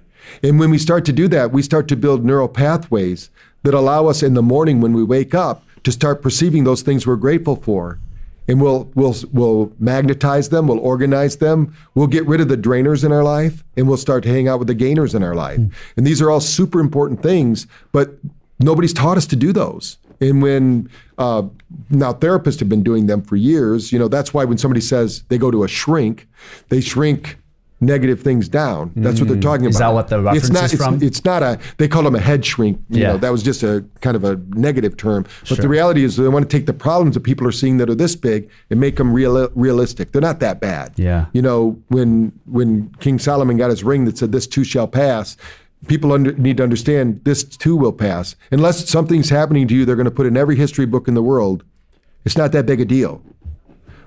And when we start to do that, we start to build neural pathways that allow us in the morning when we wake up to start perceiving those things we're grateful for. And we'll we'll we'll magnetize them, we'll organize them, we'll get rid of the drainers in our life, and we'll start to hang out with the gainers in our life. Hmm. And these are all super important things, but nobody's taught us to do those. And when uh, now therapists have been doing them for years, you know that's why when somebody says they go to a shrink, they shrink negative things down. That's what they're talking Mm. Is about. that what the reference it's not, is it's, from? It's not a. They call them a head shrink. You Yeah. know, that was just a kind of a negative term. But Sure. the reality is, they want to take the problems that people are seeing that are this big and make them real, realistic. They're not that bad. Yeah. You know, when when King Solomon got his ring that said, "This too shall pass." People under, need to understand this too will pass. Unless something's happening to you, they're going to put in every history book in the world. It's not that big a deal.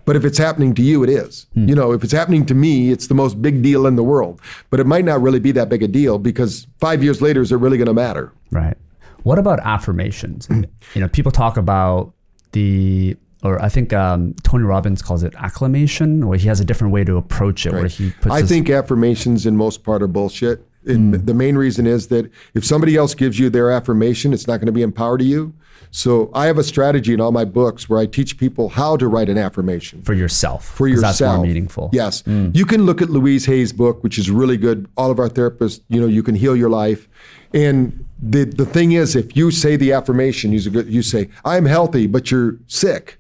But if it's happening to you, it is. Hmm. You know, if it's happening to me, it's the most big deal in the world. But it might not really be that big a deal because five years later, is it really going to matter? Right. What about affirmations? [CLEARS THROAT] you know, people talk about the, or I think um, Tony Robbins calls it acclamation, or he has a different way to approach it, where he puts. It. I think affirmations in most part are bullshit. And Hmm. the main reason is that if somebody else gives you their affirmation, it's not going to be empowered to you. So I have a strategy in all my books where I teach people how to write an affirmation. for yourself. for yourself. That's more meaningful. Yes. You can look at Louise Hay's book, which is really good. All of our therapists, you know, you can heal your life. And the the thing is, if you say the affirmation, you you say, "I'm healthy," but you're sick.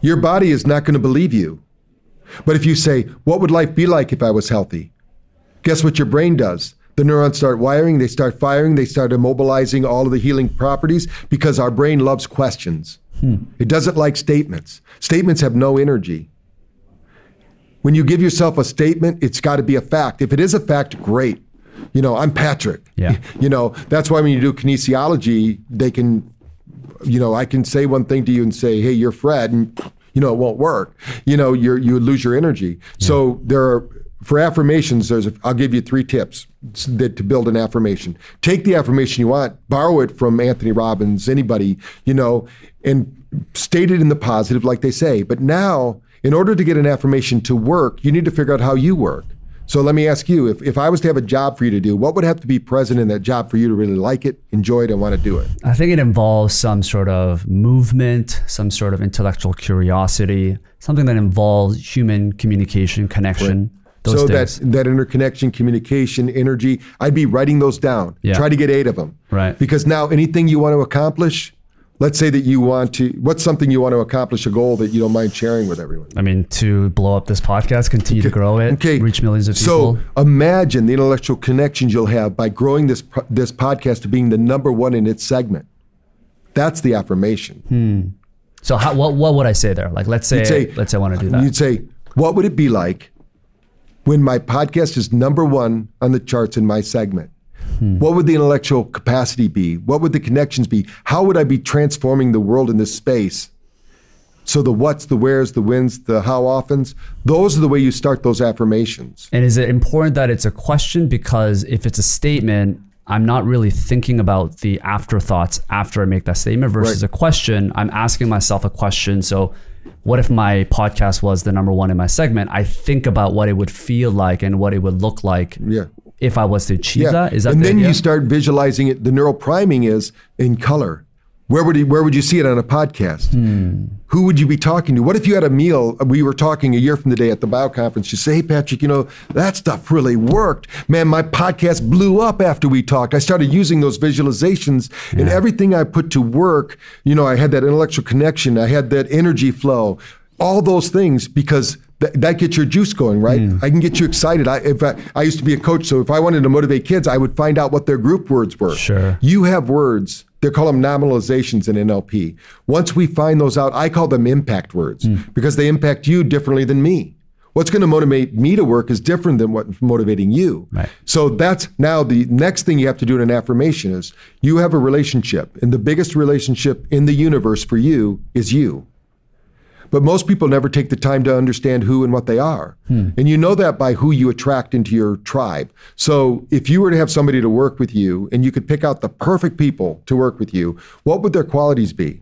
Your body is not going to believe you. But if you say, "What would life be like if I was healthy?" Guess what your brain does? The neurons start wiring, they start firing, they start immobilizing all of the healing properties because our brain loves questions. Hmm. It doesn't like statements. Statements have no energy. When you give yourself a statement, it's got to be a fact. If it is a fact, great. You know, I'm Patrick. Yeah. [LAUGHS] You know, that's why when you do kinesiology, they can, you know, I can say one thing to you and say, hey, you're Fred, and, you know, it won't work. You know, you're, you would lose your energy. So there are, for affirmations, there's, a, I'll give you three tips that to build an affirmation. Take the affirmation you want, borrow it from Anthony Robbins, anybody, you know, and state it in the positive, like they say. But now, in order to get an affirmation to work, you need to figure out how you work. So let me ask you: if, if I was to have a job for you to do, what would have to be present in that job for you to really like it, enjoy it, and want to do it? I think it involves some sort of movement, some sort of intellectual curiosity, something that involves human communication, connection. Those so things. that that interconnection, communication, energy, I'd be writing those down. Yeah. Try to get eight of them. Right. Because now anything you want to accomplish, let's say that you want to, what's something you want to accomplish, a goal that you don't mind sharing with everyone. I mean, to blow up this podcast, continue to grow it, Okay. reach millions of people. So imagine the intellectual connections you'll have by growing this this podcast to being the number one in its segment. That's the affirmation. Hmm. So how, what what would I say there? Like let's say, say- let's say I want to do that. You'd say, what would it be like when my podcast is number one on the charts in my segment? Hmm. What would the intellectual capacity be? What would the connections be? How would I be transforming the world in this space? So the what's, the where's, the when's, the how often's, those are the way you start those affirmations. And is it important that it's a question? Because if it's a statement, I'm not really thinking about the afterthoughts after I make that statement versus Right. a question. I'm asking myself a question. So, what if my podcast was the number one in my segment? I think about what it would feel like and what it would look like Yeah. if I was to achieve that. Is that and the then idea? you start visualizing it. The neural priming is in color. Where would you, where would you see it on a podcast? Hmm. Who would you be talking to? What if you had a meal? We were talking a year from today at the bio conference. You say, "Hey, Patrick, you know that stuff really worked, man. My podcast blew up after we talked. I started using those visualizations, and everything I put to work. You know, I had that intellectual connection. I had that energy flow. All those things because." Th- that gets your juice going, right? Hmm. I can get you excited. I, if I, I used to be a coach, so if I wanted to motivate kids, I would find out what their group words were. Sure. You have words. They call them nominalizations in NLP. Once we find those out, I call them impact words hmm. because they impact you differently than me. What's going to motivate me to work is different than what's motivating you. Right. So that's now the next thing you have to do in an affirmation is you have a relationship, and the biggest relationship in the universe for you is you. But most people never take the time to understand who and what they are. And you know that by who you attract into your tribe. So if you were to have somebody to work with you and you could pick out the perfect people to work with you, what would their qualities be?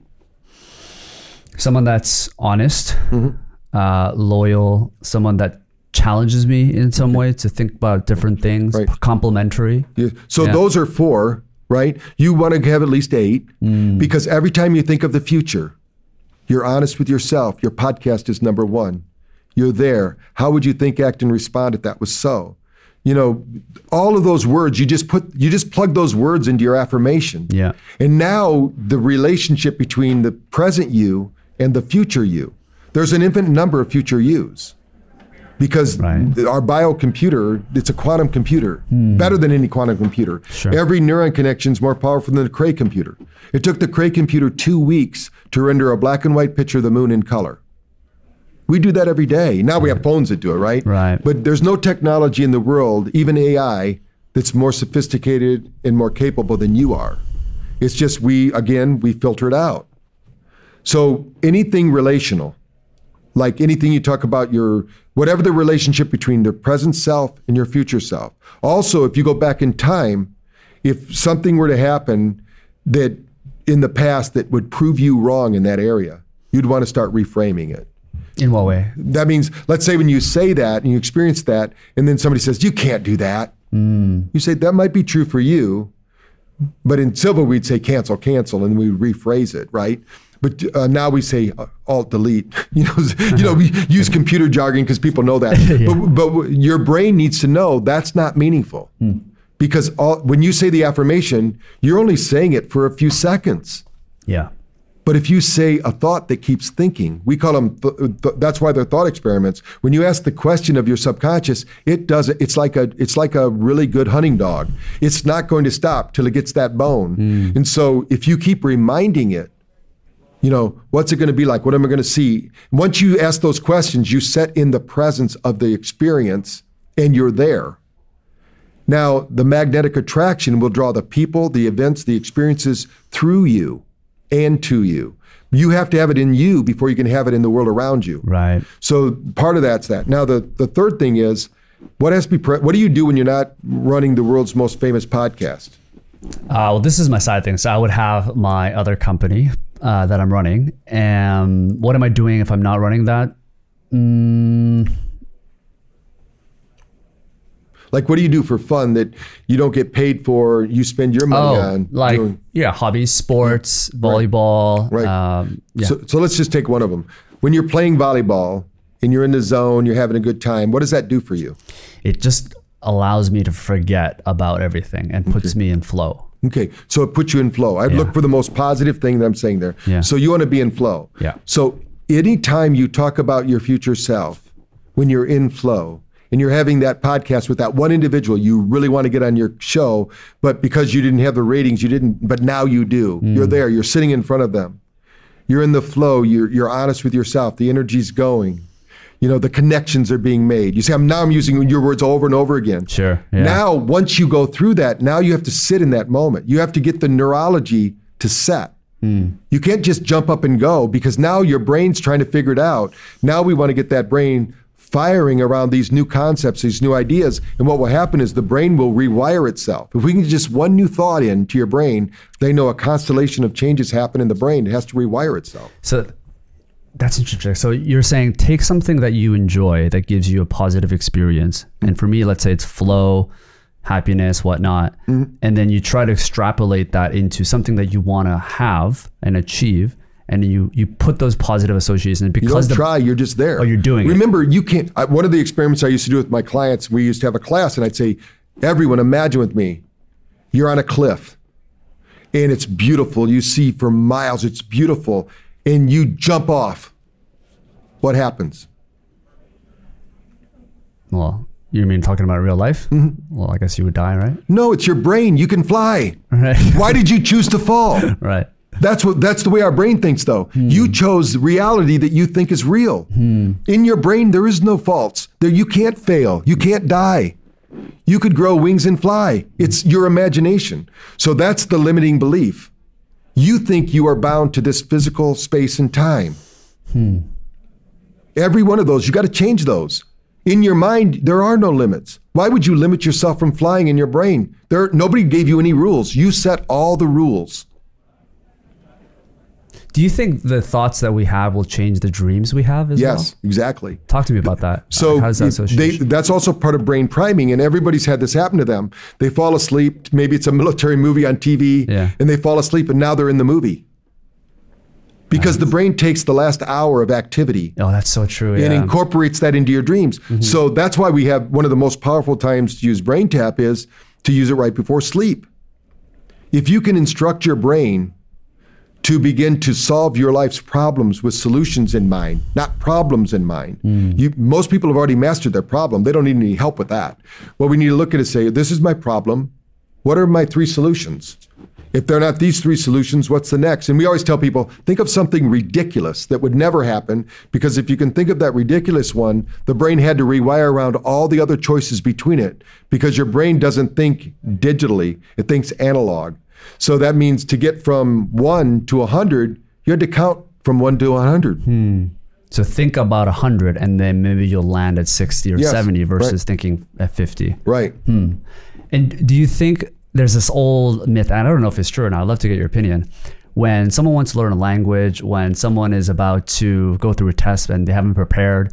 someone that's honest, Mm-hmm. uh, loyal, someone that challenges me in some way to think about different things, Right. complimentary. You- So Yeah. those are four, right? You want to have at least eight because every time you think of the future, you're honest with yourself. Your podcast is number one. You're there. How would you think, act, and respond if that was so? You know, all of those words, you just put, you just plug those words into your affirmation. Yeah. And now the relationship between the present you and the future you, there's an infinite number of future yous because Right. our biocomputer, it's a quantum computer, hmm. better than any quantum computer. Sure. Every neuron connection is more powerful than the Cray computer. It took the Cray computer two weeks to render a black and white picture of the moon in color. We do that every day. Now we have phones that do it, right? Right. But there's no technology in the world, even AI, that's more sophisticated and more capable than you are. It's just we, again, we filter it out. So anything relational, like anything you talk about your whatever the relationship between the present self and your future self. Also, if you go back in time, if something were to happen that in the past that would prove you wrong in that area, you'd want to start reframing it. In what way? That means, let's say when you say that and you experience that, and then somebody says, You can't do that. Hmm. You say, That might be true for you. But in Silva, we'd say cancel, cancel, and we rephrase it, right? But uh, now we say uh, alt delete. [LAUGHS] You know, [LAUGHS] you know, we [LAUGHS] use computer jargon because people know that. But, but your brain needs to know that's not meaningful because all, when you say the affirmation, you're only saying it for a few seconds. Yeah. But if you say a thought that keeps thinking, we call them. Th- th- that's why they're thought experiments. When you ask the question of your subconscious, it does it. It's like a. It's like a really good hunting dog. It's not going to stop till it gets that bone. And so, if you keep reminding it, you know, what's it going to be like? What am I going to see? Once you ask those questions, you set in the presence of the experience, and you're there. Now, the magnetic attraction will draw the people, the events, the experiences through you and to you. You have to have it in you before you can have it in the world around you. Right. So part of that's that. Now, the, the third thing is what has to be, pre- what do you do when you're not running the world's most famous podcast? Uh, well, this is my side thing. So I would have my other company uh, that I'm running. And what am I doing if I'm not running that? Mm, Like, what do you do for fun that you don't get paid for? You spend your money Oh, on like doing? yeah, hobbies, sports, volleyball. Right. Um, yeah. So, so let's just take one of them. When you're playing volleyball and you're in the zone, you're having a good time. What does that do for you? it just allows me to forget about everything and puts me in flow. Okay, so it puts you in flow. I'd look for the most positive thing that I'm saying there. Yeah. So you want to be in flow. Yeah. So anytime you talk about your future self, when you're in flow and you're having that podcast with that one individual you really want to get on your show, but because you didn't have the ratings, you didn't, but now you do. Mm. You're there, you're sitting in front of them. You're in the flow, you're, you're honest with yourself, the energy's going. You know, the connections are being made. You see, I'm now I'm using your words over and over again. Sure, yeah. Now, once you go through that, now you have to sit in that moment. You have to get the neurology to set. Hmm. You can't just jump up and go because now your brain's trying to figure it out. Now we want to get that brain firing around these new concepts, these new ideas. And what will happen is the brain will rewire itself. If we can get just one new thought into your brain, they know a constellation of changes happen in the brain. It has to rewire itself. So that's interesting. So you're saying take something that you enjoy that gives you a positive experience. And for me, let's say it's flow, happiness, whatnot. Mm-hmm. And then you try to extrapolate that into something that you want to have and achieve. And you, you put those positive associations You because don't the, try, you're just there. Oh, you're doing it. Remember, you can't. I, one of the experiments I used to do with my clients, we used to have a class, and I'd say, everyone, imagine with me, you're on a cliff, and it's beautiful. You see for miles, it's beautiful, and you jump off. What happens? well, you mean talking about real life? Mm-hmm. Well, I guess you would die, right? No, it's your brain. You can fly. Right. Why did you choose to fall? [LAUGHS] right. That's what that's the way our brain thinks though. You chose reality that you think is real. In your brain there is no faults. There you can't fail. You can't die. You could grow wings and fly. It's your imagination. So that's the limiting belief. You think you are bound to this physical space and time. Hmm. Every one of those, you got to change those. In your mind, there are no limits. Why would you limit yourself from flying in your brain? There, nobody gave you any rules. You set all the rules. Do you think the thoughts that we have will change the dreams we have as Yes, well? exactly. Talk to me about that. So how does that they, association? that's also part of brain priming, and everybody's had this happen to them. They fall asleep. Maybe it's a military movie on TV, Yeah. and they fall asleep, and now they're in the movie because the brain takes the last hour of activity oh, that's so true. and Yeah. Mm-hmm. incorporates that into your dreams. So that's why we have one of the most powerful times to use BrainTap is to use it right before sleep. If you can instruct your brain to begin to solve your life's problems with solutions in mind, not problems in mind. Mm. You, most people have already mastered their problem. They don't need any help with that. What we need to look at is say, this is my problem. What are my three solutions? If they're not these three solutions, what's the next? And we always tell people, think of something ridiculous that would never happen, because if you can think of that ridiculous one, the brain had to rewire around all the other choices between it, because your brain doesn't think digitally, it thinks analog. So that means to get from one to a 100, you had to count from one to a 100. Hmm. So think about 100 and then maybe you'll land at 60 or Yes, 70 versus right. thinking at 50. Right. Hmm. And do you think there's this old myth, and I don't know if it's true or not, I'd love to get your opinion. When someone wants to learn a language, when someone is about to go through a test and they haven't prepared,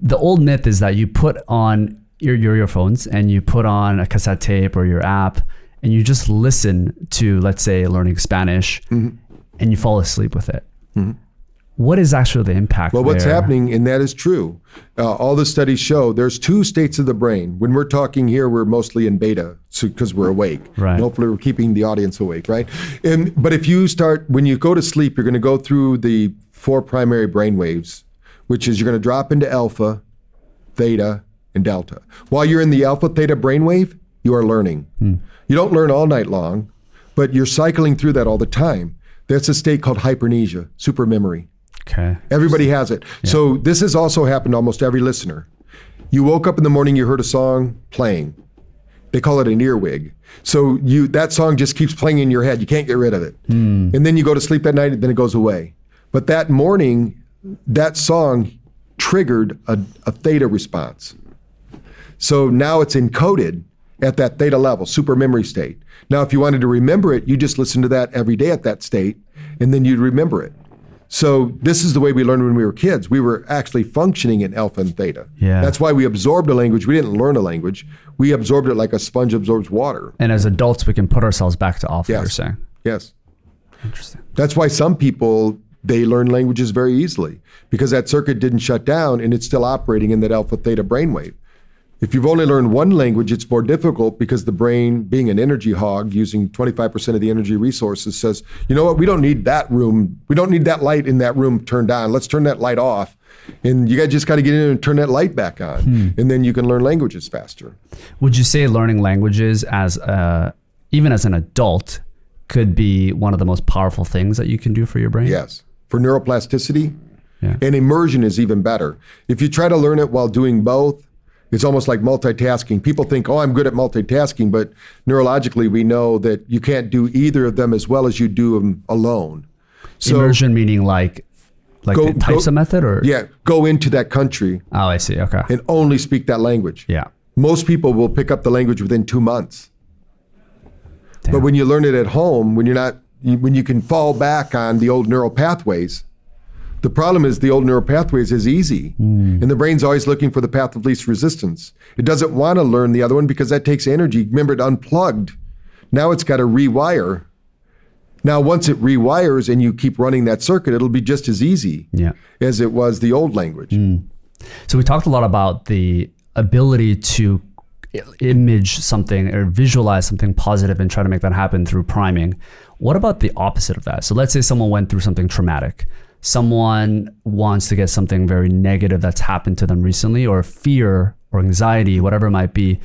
the old myth is that you put on your, your earphones and you put on a cassette tape or your app and you just listen to, let's say, learning Spanish Mm-hmm. and you fall asleep with it. What is actually the impact? Well, what's there? happening, and that is true. Uh, all the studies show there's two states of the brain. When we're talking here, we're mostly in beta because we're awake. Right. And hopefully, we're keeping the audience awake, right? And but if you start when you go to sleep, you're going to go through the four primary brain waves, which is you're going to drop into alpha, theta, and delta. While you're in the alpha theta brainwave, you are learning. Hmm. You don't learn all night long, but you're cycling through that all the time. That's a state called hypermnesia, super memory. Okay. Everybody has it. So this has also happened to almost every listener. You woke up in the morning, you heard a song playing. They call it an earwig. So you that song just keeps playing in your head. You can't get rid of it. Hmm. And then you go to sleep that night, and then it goes away. But that morning, that song triggered a, a theta response. So now it's encoded at that theta level, super memory state. Now, if you wanted to remember it, you just listen to that every day at that state, and then you'd remember it. So this is the way we learned when we were kids. We were actually functioning in alpha and theta. Yeah. That's why we absorbed a language. We didn't learn a language. We absorbed it like a sponge absorbs water. And as adults, we can put ourselves back to alpha. Yes. You're saying. Yes. Interesting. That's why some people they learn languages very easily because that circuit didn't shut down and it's still operating in that alpha theta brainwave. If you've only learned one language, it's more difficult because the brain, being an energy hog, using 25% of the energy resources, says, you know what, we don't need that room. We don't need that light in that room turned on. Let's turn that light off. And you guys just got to get in and turn that light back on. And then you can learn languages faster. Would you say learning languages as uh, even as an adult could be one of the most powerful things that you can do for your brain? Yes. For neuroplasticity, Yeah. and immersion is even better. If you try to learn it while doing both, it's almost like multitasking. People think, oh, I'm good at multitasking, but neurologically, we know that you can't do either of them as well as you do them alone. So, Immersion meaning like like Go- the types go- of method or yeah, go into that country Oh, I see. Okay. and only speak that language. yeah. Most people will pick up the language within two months. But when you learn it at home, when you're not, when you can fall back on the old neural pathways, the problem is the old neural pathways is easy, hmm. and the brain's always looking for the path of least resistance. It doesn't want to learn the other one because that takes energy. Remember, it unplugged. Now it's got to rewire. Now, once it rewires and you keep running that circuit, it'll be just as easy Yeah. as it was the old language. Hmm. So we talked a lot about the ability to image something or visualize something positive and try to make that happen through priming. What about the opposite of that? So let's say someone went through something traumatic. Someone wants to get something very negative that's happened to them recently or fear or anxiety, whatever it might be.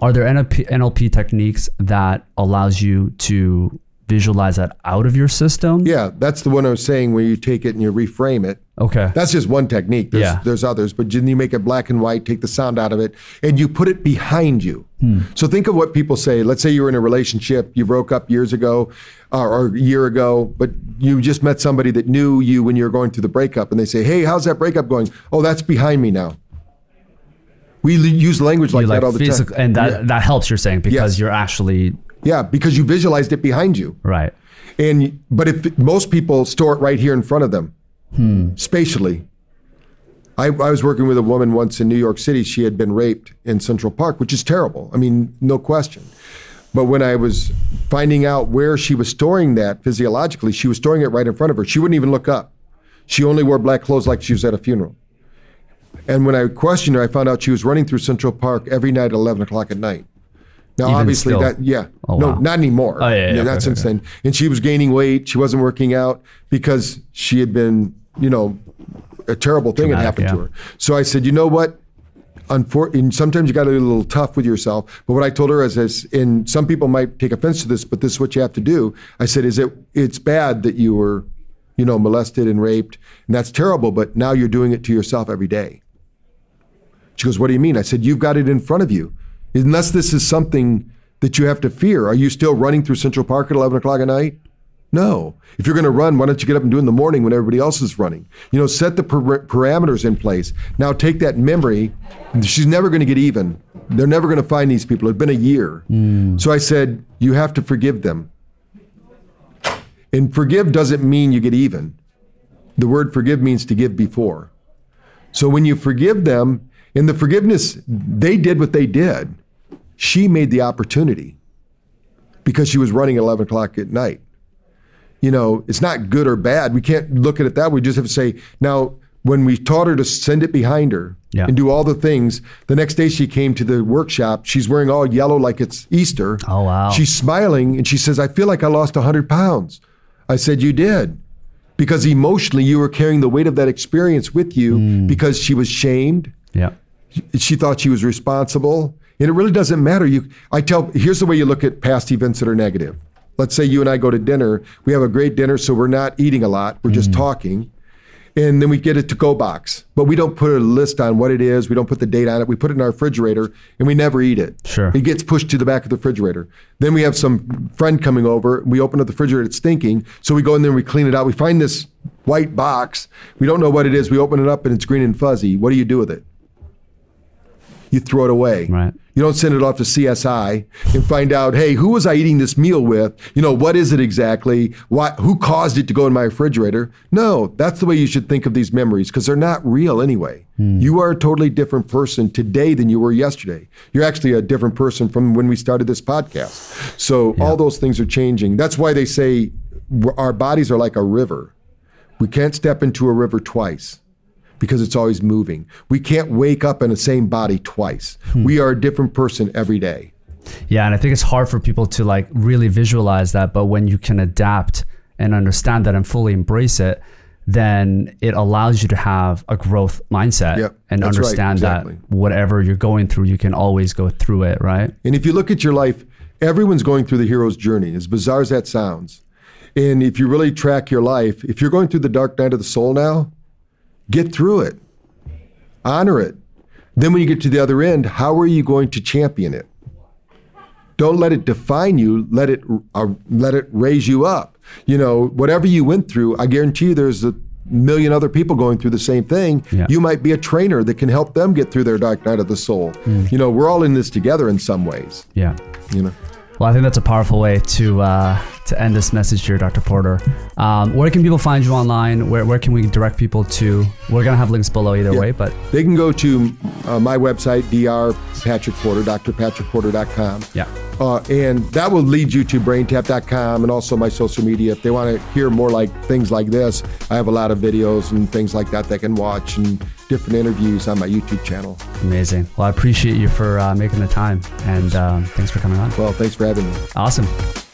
Are there NLP, NLP techniques that allows you to visualize that out of your system? Yeah, that's the one I was saying where you take it and you reframe it. Okay. That's just one technique. There's, Yeah. there's others, but then you make it black and white, take the sound out of it, and you put it behind you. Hmm. So think of what people say. Let's say you were in a relationship, you broke up years ago or, or a year ago, but you just met somebody that knew you when you were going through the breakup, and they say, Hey, how's that breakup going? Oh, that's behind me now. We use language like, You that all the physical, time. and that yeah. that helps. You're saying because Yes. you're actually yeah, because you visualized it behind you. right. And but if most people store it right here in front of them, hmm. spatially. I, I was working with a woman once in New York City. She had been raped in Central Park, which is terrible. I mean, no question. But when I was finding out where she was storing that physiologically, she was storing it right in front of her. She wouldn't even look up. She only wore black clothes like she was at a funeral. And when I questioned her, I found out she was running through Central Park every night at 11 o'clock at night. Now, Even obviously, still? that, yeah. Oh, no, wow. not anymore. Oh, yeah, yeah, not okay, since okay. then. And she was gaining weight. She wasn't working out because she had been, you know, a terrible thing had happened yeah. to her. So I said, you know what? Unfor- and sometimes you got to be a little tough with yourself. But what I told her is, is, and some people might take offense to this, but this is what you have to do. I said, is it? It's bad that you were, you know, molested and raped, and that's terrible. But now you're doing it to yourself every day. She goes, what do you mean? I said, you've got it in front of you. Unless this is something that you have to fear, are you still running through Central Park at 11 o'clock at night? No. If you're going to run, why don't you get up and do it in the morning when everybody else is running? You know, set the par- parameters in place. Now take that memory. She's never going to get even. They're never going to find these people. It's been a year. Hmm. So I said, you have to forgive them. And forgive doesn't mean you get even. The word forgive means to give before. So when you forgive them, in the forgiveness, they did what they did. She made the opportunity because she was running at 11 o'clock at night. You know, it's not good or bad. We can't look at it that way. We just have to say, now, when we taught her to send it behind her Yeah. and do all the things, the next day she came to the workshop. She's wearing all yellow like it's Easter. Oh, wow. She's smiling and she says, I feel like I lost 100 pounds. I said, You did. Because emotionally, you were carrying the weight of that experience with you Hmm. because she was shamed Yeah. she thought she was responsible and it really doesn't matter. You i tell here's the way you look at past events that are negative. Let's say you and i go to dinner. We have a great dinner so we're not eating a lot. We're just mm. talking. And then we get a to-go box. But we don't put a list on what it is. We don't put the date on it. We put it in our refrigerator and we never eat it. Sure. it gets pushed to the back of the refrigerator. Then we have some friend coming over. We open up the refrigerator. It's stinking. So we go in there and we clean it out. We find this white box. We don't know what it is. We open it up and it's green and fuzzy. What do you do with it? You throw it away. Right. You don't send it off to CSI and find out, hey, who was I eating this meal with? You know, what is it exactly? Why, who caused it to go in my refrigerator? No, that's the way you should think of these memories because they're not real anyway. Hmm. You are a totally different person today than you were yesterday. You're actually a different person from when we started this podcast. So all those things are changing. That's why they say our bodies are like a river. We can't step into a river twice because it's always moving. We can't wake up in the same body twice. Hmm. We are a different person every day. Yeah, and I think it's hard for people to like really visualize that, but when you can adapt and understand that and fully embrace it, then it allows you to have a growth mindset Yep, and that's right, understand exactly. that whatever you're going through, you can always go through it, right? And if you look at your life, everyone's going through the hero's journey, as bizarre as that sounds. And if you really track your life, if you're going through the dark night of the soul now, get through it, honor it. Then when you get to the other end, how are you going to champion it? Don't let it define you. Let it uh, let it raise you up. You know, whatever you went through, I guarantee you, there's a million other people going through the same thing. Yeah. You might be a trainer that can help them get through their dark night of the soul. You know, we're all in this together in some ways. Yeah. You know. Well, I think that's a powerful way to uh, to end this message here, Dr. Porter. Um, where can people find you online? Where, where can we direct people to? We're gonna have links below either way, but They can go to uh, my website, Dr. Patrick Porter, drpatrickporter.com. yeah, Uh, and that will lead you to braintap.com and also my social media. If they want to hear more like things like this, I have a lot of videos and things like that they can watch and different interviews on my YouTube channel. amazing. Well, I appreciate you for uh, making the time, and um, thanks for coming on. Well, thanks for having me. Awesome.